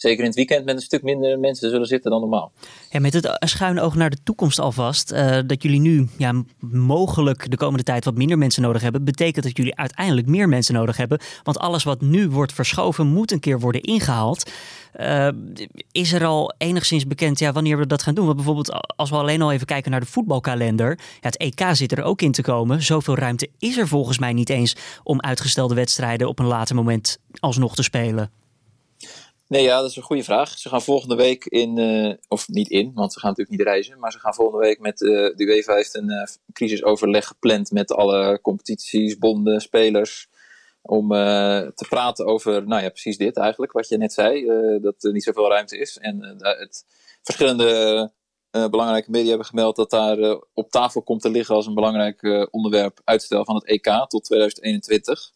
zeker in het weekend met een stuk minder mensen zullen zitten dan normaal. Ja, met het schuin oog naar de toekomst alvast, uh, dat jullie nu ja, mogelijk de komende tijd wat minder mensen nodig hebben, betekent dat jullie uiteindelijk meer mensen nodig hebben. Want alles wat nu wordt verschoven moet een keer worden ingehaald. Uh, is er al enigszins bekend ja, wanneer we dat gaan doen? Want bijvoorbeeld als we alleen al even kijken naar de voetbalkalender. Het EK zit er ook in te komen. Zoveel ruimte is er volgens mij niet eens om uitgestelde wedstrijden op een later moment alsnog te spelen. Nee, ja, dat is een goede vraag. Ze gaan volgende week in, uh, of niet in, want ze gaan natuurlijk niet reizen, maar ze gaan volgende week met uh, de UEFA heeft een uh, crisisoverleg gepland met alle competities, bonden, spelers, om te praten over, nou ja, precies dit eigenlijk, wat je net zei, dat er niet zoveel ruimte is. En het verschillende belangrijke media hebben gemeld dat daar op tafel komt te liggen als een belangrijk onderwerp uitstel van het EK tot 2021.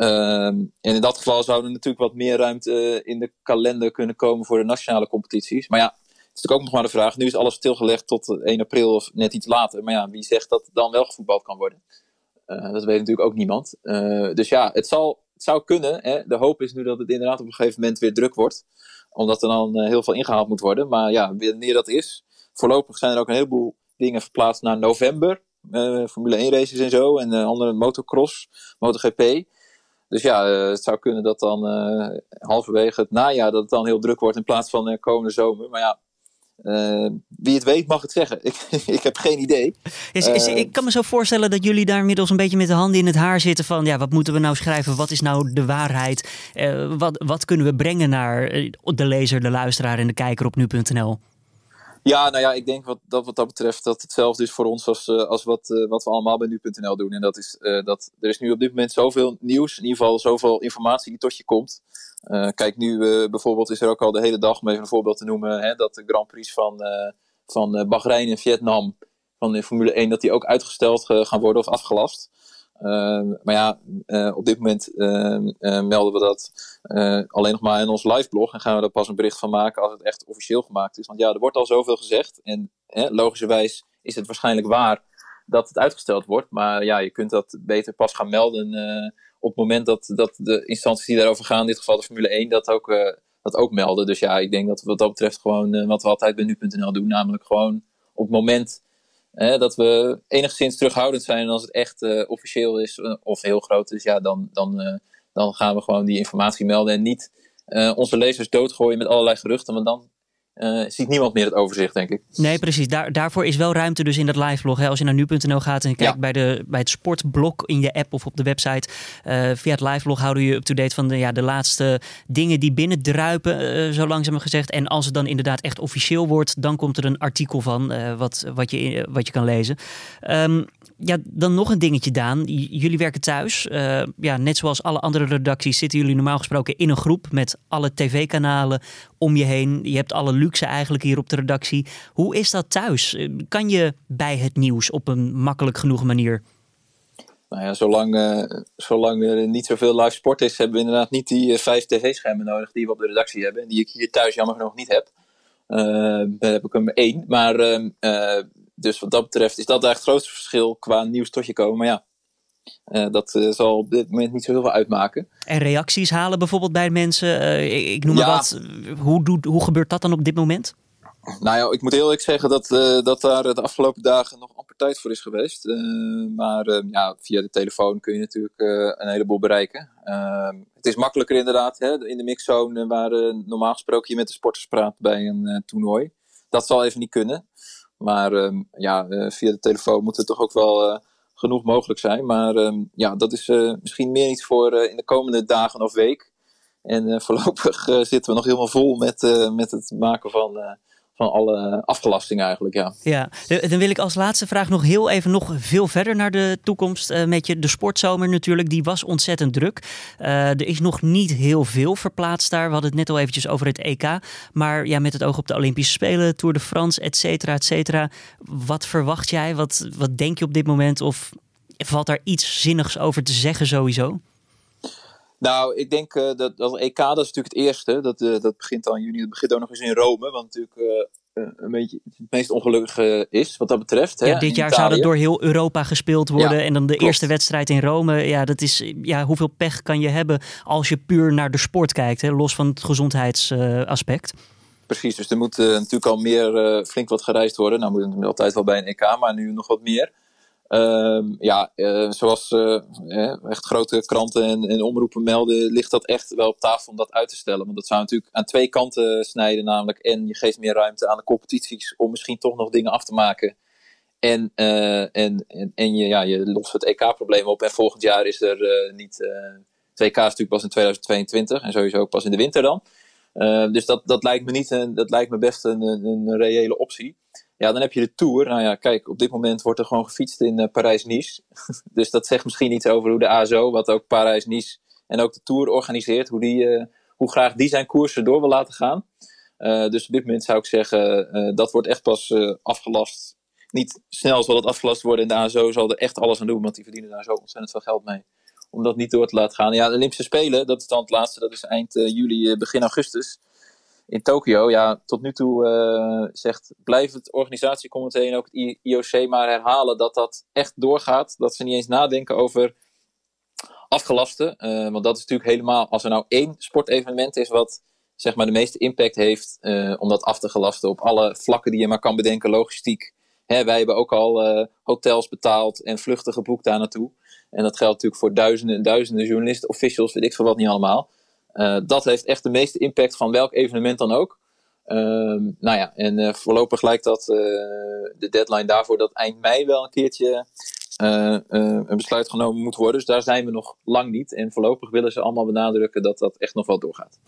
Ehm, en in dat geval zou er natuurlijk wat meer ruimte in de kalender kunnen komen voor de nationale competities. Maar ja, het is natuurlijk ook nog maar de vraag. Nu is alles stilgelegd tot 1 april of net iets later. Maar ja, wie zegt dat dan wel gevoetbald kan worden? Uh, dat weet natuurlijk ook niemand. Dus ja, het, zal, het zou kunnen. Hè? De hoop is nu dat het inderdaad op een gegeven moment weer druk wordt. Omdat er dan heel veel ingehaald moet worden. Maar ja, wanneer dat is. Voorlopig zijn er ook een heleboel dingen verplaatst naar november. Formule 1 races en zo. En andere motocross, MotoGP. Dus ja, eh, het zou kunnen dat dan uh, halverwege het najaar dat het dan heel druk wordt in plaats van uh, komende zomer. Maar ja, wie het weet mag het zeggen. (laughs) Ik, ik heb geen idee. Is, is, ik kan me zo voorstellen dat jullie daar inmiddels een beetje met de handen in het haar zitten van ja, wat moeten we nou schrijven? Wat is nou de waarheid? wat, wat kunnen we brengen naar de lezer, de luisteraar en de kijker op nu.nl? Ja, nou ja, ik denk wat dat, wat dat betreft dat hetzelfde is voor ons als, uh, als wat, uh, wat we allemaal bij nu.nl doen. En dat is uh, dat er is nu op dit moment zoveel nieuws, in ieder geval zoveel informatie die tot je komt. kijk, nu bijvoorbeeld is er ook al de hele dag, om even een voorbeeld te noemen, hè, dat de Grand Prix van, van Bahrein en Vietnam van de Formule 1, dat die ook uitgesteld gaan worden of afgelast. Ehm, maar ja, uh, op dit moment uh, melden we dat uh, alleen nog maar in ons live blog. En gaan we er pas een bericht van maken als het echt officieel gemaakt is. Want ja, er wordt al zoveel gezegd. En logischerwijs is het waarschijnlijk waar dat het uitgesteld wordt. Maar ja, je kunt dat beter pas gaan melden op het moment dat, dat de instanties die daarover gaan, in dit geval de Formule 1, dat ook, dat ook melden. Dus ja, ik denk dat wat dat betreft gewoon wat we altijd bij nu.nl doen. Namelijk gewoon op het moment dat we enigszins terughoudend zijn als het echt uh, officieel is uh, of heel groot is, ja, dan, dan, uh, dan gaan we gewoon die informatie melden en niet onze lezers doodgooien met allerlei geruchten, want dan uh, ziet niemand meer het overzicht, denk ik. Nee, precies. Daar, daarvoor is wel ruimte dus in dat live blog. Hè. Als je naar nu.nl gaat en kijkt bij, de, bij het sportblok in je app of op de website. Uh, via het live blog houden je up-to-date van de, ja, de laatste dingen die binnendruipen, uh, zo langzaam gezegd. En als het dan inderdaad echt officieel wordt, dan komt er een artikel van wat, wat, je, wat je kan lezen. Um, ja, dan nog een dingetje, Daan. Jullie werken thuis. Uh, ja, net zoals alle andere redacties zitten jullie normaal gesproken in een groep met alle tv-kanalen om je heen. Je hebt alle luxe eigenlijk hier op de redactie. Hoe is dat thuis? Eh, kan je bij het nieuws op een makkelijk genoeg manier? Nou ja, zolang, uh, zolang er niet zoveel live sport is, hebben we inderdaad niet die vijf tv-schermen nodig die we op de redactie hebben. En die ik hier thuis jammer genoeg niet heb. daar heb ik maar één. Maar ehm, dus wat dat betreft is dat eigenlijk het grootste verschil qua nieuws tot je komen. Maar ja, uh, dat uh, zal op dit moment niet zo heel veel uitmaken. En reacties halen bijvoorbeeld bij mensen. Uh, ik noem maar wat. Hoe, doet, hoe gebeurt dat dan op dit moment? Nou ja, ik moet heel eerlijk zeggen dat, dat daar de afgelopen dagen nog amper tijd voor is geweest. maar ja, via de telefoon kun je natuurlijk een heleboel bereiken. het is makkelijker inderdaad hè, in de mixzone waar normaal gesproken je met de sporters praat bij een toernooi. Dat zal even niet kunnen. Maar ehm, ja, via de telefoon moet het toch ook wel genoeg mogelijk zijn. Maar ehm, ja, dat is misschien meer iets voor in de komende dagen of week. En (laughs) voorlopig zitten we nog helemaal vol met, met het maken van van alle afgelastingen eigenlijk, ja. Ja, dan wil ik als laatste vraag nog heel even nog veel verder naar de toekomst. Uh, met je de sportzomer natuurlijk, die was ontzettend druk. Uh, er is nog niet heel veel verplaatst daar. We hadden het net al eventjes over het EK. Maar ja, met het oog op de Olympische Spelen, Tour de France, et cetera, et cetera. Wat verwacht jij? Wat, wat denk je op dit moment? Of valt daar iets zinnigs over te zeggen sowieso? Nou, ik denk uh, dat, dat EK, dat is natuurlijk het eerste. Dat, uh, dat begint al in juni. Dat begint ook nog eens in Rome. Wat natuurlijk uh, een beetje het meest ongelukkige is, wat dat betreft. Ja, hè, dit jaar zou dat door heel Europa gespeeld worden. Ja, en dan de klopt. eerste wedstrijd in Rome. Ja, dat is, ja, hoeveel pech kan je hebben als je puur naar de sport kijkt. Hè, los van het gezondheidsaspect. Precies, dus er moet natuurlijk al meer flink wat gereisd worden. Nou moet het altijd wel bij een EK, maar nu nog wat meer. Um, ja, uh, zoals uh, echt grote kranten en, en, omroepen melden, ligt dat echt wel op tafel om dat uit te stellen. Want dat zou natuurlijk aan twee kanten snijden, namelijk en je geeft meer ruimte aan de competities om misschien toch nog dingen af te maken. En, uh, en, en, en, je, ja, je lost het EK-probleem op. En volgend jaar is er niet. 2K is natuurlijk pas in 2022 en sowieso ook pas in de winter dan. dus dat, dat lijkt me niet een, dat lijkt me best een, een, een reële optie. Ja, dan heb je de Tour. Nou ja, kijk, op dit moment wordt er gewoon gefietst in uh, Parijs-Nice. (laughs) dus dat zegt misschien iets over hoe de ASO, wat ook Parijs-Nice en ook de Tour organiseert, hoe, die, uh, hoe graag die zijn koersen door wil laten gaan. Uh, dus op dit moment zou ik zeggen, dat wordt echt pas afgelast. Niet snel zal het afgelast worden en de ASO zal er echt alles aan doen, want die verdienen daar zo ontzettend veel geld mee. Om dat niet door te laten gaan. Ja, de Olympische Spelen, dat is dan het laatste, dat is eind juli, begin augustus in Tokio, ja, tot nu toe uh, zegt, blijft het organisatiecomité en ook het IOC maar herhalen dat dat echt doorgaat. Dat ze niet eens nadenken over afgelasten. Uh, want dat is natuurlijk helemaal, als er nou één sportevenement is wat zeg maar de meeste impact heeft uh, om dat af te gelasten op alle vlakken die je maar kan bedenken, logistiek. Hè, wij hebben ook al hotels betaald en vluchten geboekt daar naartoe. En dat geldt natuurlijk voor duizenden en duizenden journalisten, officials, weet ik veel wat niet allemaal. Uh, dat heeft echt de meeste impact van welk evenement dan ook. Uh, nou ja, en uh, voorlopig lijkt dat uh, de deadline daarvoor dat eind mei wel een keertje een besluit genomen moet worden. Dus daar zijn we nog lang niet. En voorlopig willen ze allemaal benadrukken dat dat echt nog wel doorgaat.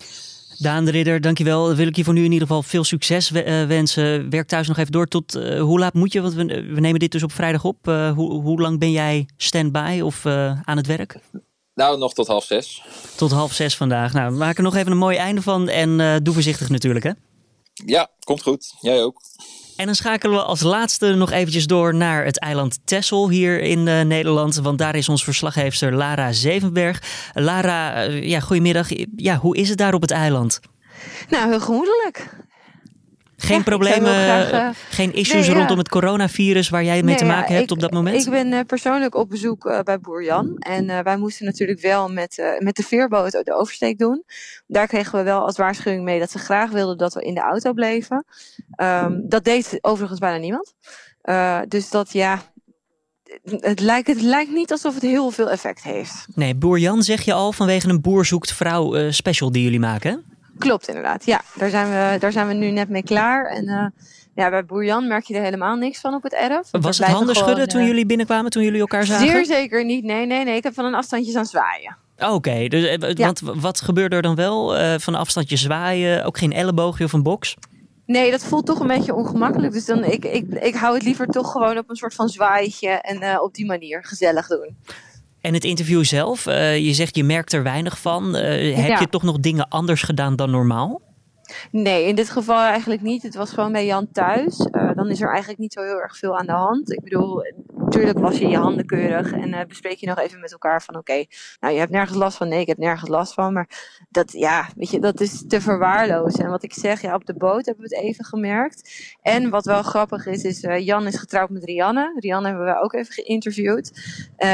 Daan de Ridder, dankjewel. Wil ik je voor nu in ieder geval veel succes wensen. Werk thuis nog even door. Tot hoe laat moet je? Want we, we, nemen dit dus op vrijdag op. hoe, hoe lang ben jij stand-by of aan het werk? Nou, nog tot half zes. Tot half zes vandaag. Nou, we maken er nog even een mooi einde van. En uh, doe voorzichtig natuurlijk, hè? Ja, komt goed. Jij ook. En dan schakelen we als laatste nog eventjes door naar het eiland Texel hier in uh, Nederland. Want daar is ons verslaggever Lara Zevenberg. Lara, uh, ja, goedemiddag. Ja, hoe is het daar op het eiland? Nou, heel gemoedelijk. Geen ja, problemen, graag, uh, geen issues nee, rondom het coronavirus waar jij mee nee, te maken hebt ik, op dat moment? Ik ben uh, persoonlijk op bezoek uh, bij Boer Jan. En wij moesten natuurlijk wel met, met de veerboot de oversteek doen. Daar kregen we wel als waarschuwing mee dat ze graag wilden dat we in de auto bleven. Um, dat deed overigens bijna niemand. dus dat ja, het lijkt, het lijkt niet alsof het heel veel effect heeft. Nee, Boer Jan zeg je al vanwege een boer zoekt vrouw special die jullie maken? Klopt, inderdaad. Ja, daar zijn we, daar zijn we nu net mee klaar. En uh, ja, bij Boer Jan merk je er helemaal niks van op het erf. Was het handen gewoon, schudden toen uh, jullie binnenkwamen, toen jullie elkaar zagen? Zeer zeker niet. Nee, nee, nee. Ik heb van een afstandje aan zwaaien. Oké, okay, dus ja. want wat gebeurde er dan wel? Uh, van een afstandje zwaaien, ook geen elleboogje of een box? Nee, dat voelt toch een beetje ongemakkelijk. Dus dan, ik, ik, ik hou het liever toch gewoon op een soort van zwaaitje en uh, op die manier gezellig doen. En het interview zelf, uh, je zegt je merkt er weinig van. Uh, heb ja. je toch nog dingen anders gedaan dan normaal? Nee, in dit geval eigenlijk niet. Het was gewoon bij Jan thuis. Uh, dan is er eigenlijk niet zo heel erg veel aan de hand. Ik bedoel, natuurlijk was je je handen keurig en uh, bespreek je nog even met elkaar van oké, nou je hebt nergens last van, nee ik heb nergens last van, maar dat ja, weet je, dat is te verwaarlozen. En wat ik zeg, ja op de boot hebben we het even gemerkt. En wat wel grappig is, is uh, Jan is getrouwd met Rianne. Rianne hebben we ook even geïnterviewd.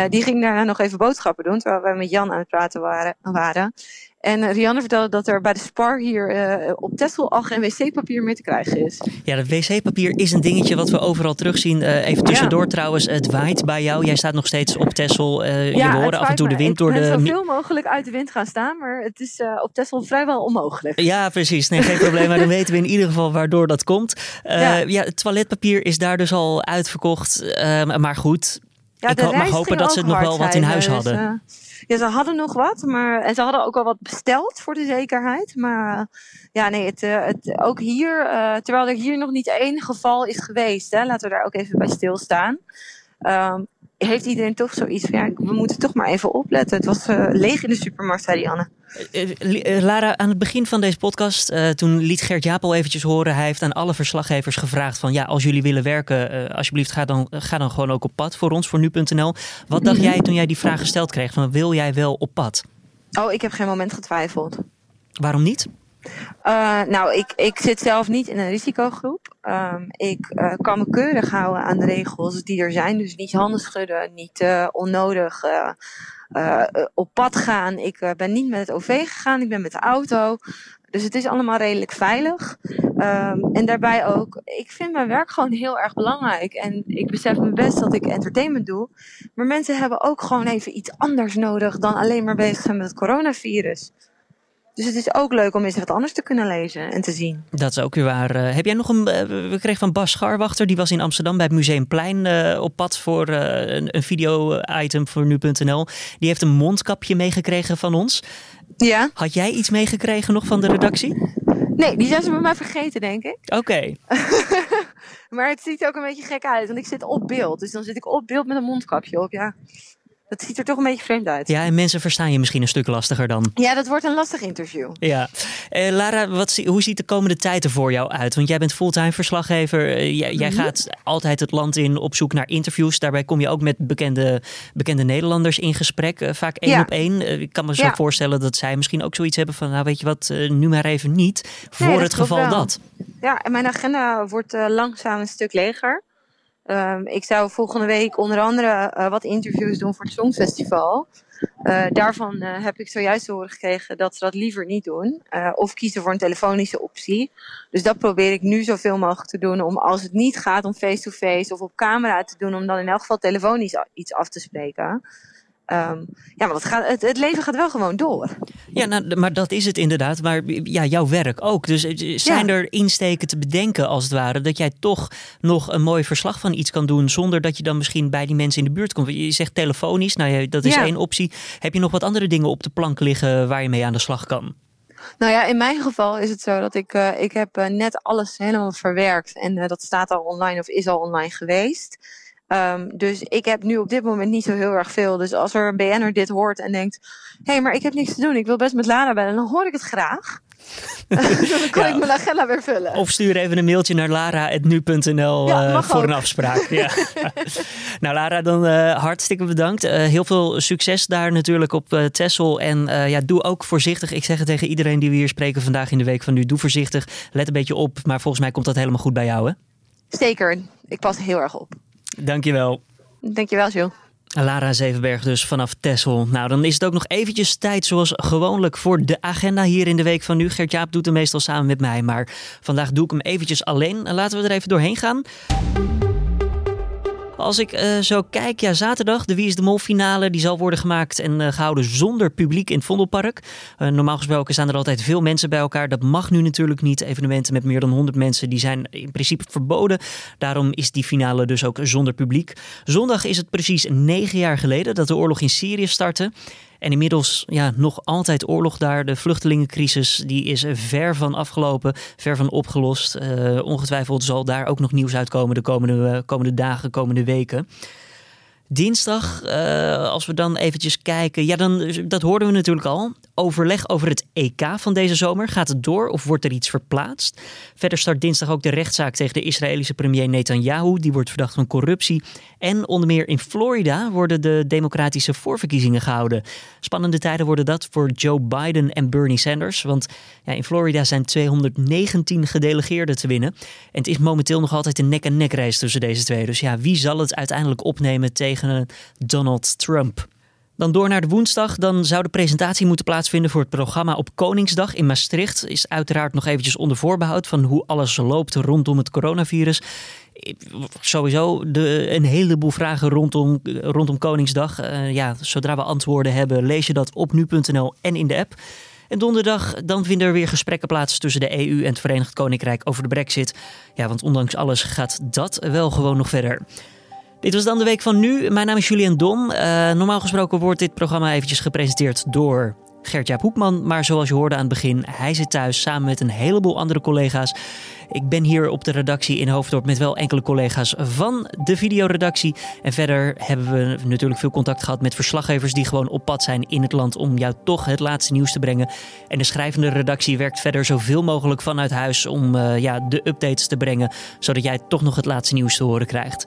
die ging daarna nog even boodschappen doen, terwijl we met Jan aan het praten waren. waren. En uh, Rianne vertelde dat er bij de Spar hier uh, op Texel al geen wc-papier meer te krijgen is. Ja, dat wc-papier is een dingetje wat we overal terugzien. Uh, even tussendoor ja. trouwens, het waait bij jou. Jij staat nog steeds op Texel. je ja, horen af en toe de wind door de... Ik zoveel mogelijk uit de wind gaan staan, maar het is op Texel vrijwel onmogelijk. Ja, precies. Nee, geen probleem. Maar dan weten we in ieder geval waardoor dat komt. ja. ja, het toiletpapier is daar dus al uitverkocht. maar goed, ja, ik mag hopen dat ze het nog wel wat in huis dus, hadden. Ja, ze hadden nog wat, maar en ze hadden ook al wat besteld voor de zekerheid. Maar ja, nee, het, uh, het, ook hier, terwijl er hier nog niet één geval is geweest, hè, laten we daar ook even bij stilstaan. Um, heeft iedereen toch zoiets van, ja, we moeten toch maar even opletten. Het was leeg in de supermarkt, zei die Anne. Uh, Lara, aan het begin van deze podcast, uh, toen liet Gert Jaap al eventjes horen. Hij heeft aan alle verslaggevers gevraagd van ja, als jullie willen werken, alsjeblieft ga dan, ga dan gewoon ook op pad voor ons, voor nu.nl. Wat dacht jij toen jij die vraag gesteld kreeg van wil jij wel op pad? Oh, ik heb geen moment getwijfeld. Waarom niet? nou, ik, ik zit zelf niet in een risicogroep. Um, ik kan me keurig houden aan de regels die er zijn. Dus niet handen schudden, niet onnodig uh, op pad gaan. Ik ben niet met het OV gegaan, ik ben met de auto. Dus het is allemaal redelijk veilig. Um, en daarbij ook, ik vind mijn werk gewoon heel erg belangrijk. En ik besef me best dat ik entertainment doe. Maar mensen hebben ook gewoon even iets anders nodig dan alleen maar bezig zijn met het coronavirus. Dus het is ook leuk om eens wat anders te kunnen lezen en te zien. Dat is ook weer waar. Uh, heb jij nog een. Uh, we kregen van Bas Scharwachter, die was in Amsterdam bij het Museumplein uh, op pad voor een, een video-item voor nu.nl. Die heeft een mondkapje meegekregen van ons. Ja. Had jij iets meegekregen nog van de redactie? Nee, die zijn ze bij mij vergeten, denk ik. Oké. Okay. (laughs) (laughs) maar het ziet er ook een beetje gek uit, want ik zit op beeld. Dus dan zit ik op beeld met een mondkapje op, ja. Dat ziet er toch een beetje vreemd uit. Ja, en mensen verstaan je misschien een stuk lastiger dan. Ja, dat wordt een lastig interview. Ja. Uh, Lara, wat, hoe ziet de komende tijd er voor jou uit? Want jij bent fulltime verslaggever. Uh, jij, jij Mhm. gaat altijd het land in op zoek naar interviews. Daarbij kom je ook met bekende, bekende Nederlanders in gesprek. Uh, vaak één Ja. op één. ik kan me zo Ja. voorstellen dat zij misschien ook zoiets hebben van... nou weet je wat, nu maar even niet. Voor Nee, het geval dat. Ja, en mijn agenda wordt eh, langzaam een stuk leger. Ehm, ik zou volgende week onder andere eh, wat interviews doen voor het Songfestival. Eh, daarvan eh, heb ik zojuist te horen gekregen dat ze dat liever niet doen. of kiezen voor een telefonische optie. Dus dat probeer ik nu zoveel mogelijk te doen. Om als het niet gaat om face-to-face of op camera te doen. Om dan in elk geval telefonisch iets af te spreken. Ehm, ja, maar dat gaat, het, het leven gaat wel gewoon door. Ja, nou, maar dat is het inderdaad. Maar ja, jouw werk ook. Dus eh, zijn Ja. er insteken te bedenken, als het ware, dat jij toch nog een mooi verslag van iets kan doen, zonder dat je dan misschien bij die mensen in de buurt komt? Je zegt telefonisch, nou dat is Ja. één optie. Heb je nog wat andere dingen op de plank liggen waar je mee aan de slag kan? Nou ja, in mijn geval is het zo dat ik, eh, ik heb eh, net alles helemaal verwerkt. En dat staat al online of is al online geweest. Ehm, dus ik heb nu op dit moment niet zo heel erg veel. Dus als er een BN'er dit hoort en denkt... hé, hey, maar ik heb niks te doen. Ik wil best met Lara bellen. Dan hoor ik het graag. (laughs) (laughs) dan kan Ja. ik mijn agenda weer vullen. Of stuur even een mailtje naar lara.nu.nl Ja, eh, voor ook. een afspraak. (laughs) Ja. nou Lara, dan eh, hartstikke bedankt. Eh, heel veel succes daar natuurlijk op eh Texel. En ja, doe ook voorzichtig. Ik zeg het tegen iedereen die we hier spreken vandaag in de week van nu. Doe voorzichtig. Let een beetje op. Maar volgens mij komt dat helemaal goed bij jou hè? Zeker. Ik pas heel erg op. Dankjewel. Dankjewel, Jules. Lara Zevenberg dus vanaf Texel. Nou, dan is het ook nog eventjes tijd zoals gewoonlijk voor de agenda hier in de week van nu. Gert-Jaap doet hem meestal samen met mij, maar vandaag doe ik hem eventjes alleen. Laten we er even doorheen gaan. Als ik eh, zo kijk, ja, zaterdag, de Wie is de Mol finale, die zal worden gemaakt en eh, gehouden zonder publiek in het Vondelpark. Eh, normaal gesproken staan er altijd veel mensen bij elkaar. Dat mag nu natuurlijk niet. Evenementen met meer dan 100 mensen, die zijn in principe verboden. Daarom is die finale dus ook zonder publiek. Zondag is het precies negen jaar geleden dat de oorlog in Syrië startte. En inmiddels ja, nog altijd oorlog daar. De vluchtelingencrisis die is ver van afgelopen, ver van opgelost. Eh, ongetwijfeld zal daar ook nog nieuws uitkomen de komende, komende dagen, komende weken. Dinsdag, eh, als we dan eventjes kijken, ja, dan, dat hoorden we natuurlijk al. Overleg over het EK van deze zomer. Gaat het door of wordt er iets verplaatst? Verder start dinsdag ook de rechtszaak tegen de Israëlische premier Netanyahu. Die wordt verdacht van corruptie. En onder meer in Florida worden de democratische voorverkiezingen gehouden. Spannende tijden worden dat voor Joe Biden en Bernie Sanders. Want ja, in Florida zijn 219 gedelegeerden te winnen. En het is momenteel nog altijd een nek-en-nek race tussen deze twee. Dus ja, wie zal het uiteindelijk opnemen tegen Donald Trump? Dan door naar de woensdag. Dan zou de presentatie moeten plaatsvinden voor het programma op Koningsdag in Maastricht. Is uiteraard nog eventjes onder voorbehoud van hoe alles loopt rondom het coronavirus. Sowieso de, een heleboel vragen rondom, rondom Koningsdag. Uh, ja, zodra we antwoorden hebben, lees je dat op nu.nl en in de app. En donderdag dan vinden er weer gesprekken plaats tussen de EU en het Verenigd Koninkrijk over de Brexit. Ja, want ondanks alles gaat dat wel gewoon nog verder. Dit was dan de week van nu. Mijn naam is Julian Dom. Uh, normaal gesproken wordt dit programma eventjes gepresenteerd door Gert-Jaap Hoekman. Maar zoals je hoorde aan het begin, hij zit thuis samen met een heleboel andere collega's. Ik ben hier op de redactie in Hoofddorp met wel enkele collega's van de videoredactie. En verder hebben we natuurlijk veel contact gehad met verslaggevers die gewoon op pad zijn in het land om jou toch het laatste nieuws te brengen. En de schrijvende redactie werkt verder zoveel mogelijk vanuit huis om uh, ja, de updates te brengen, zodat jij toch nog het laatste nieuws te horen krijgt.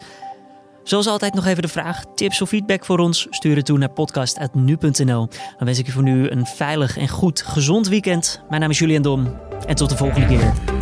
Zoals altijd nog even de vraag, tips of feedback voor ons? Stuur het toe naar podcast.nu.nl. Dan wens ik je voor nu een veilig en goed gezond weekend. Mijn naam is Julian Dom en tot de volgende keer.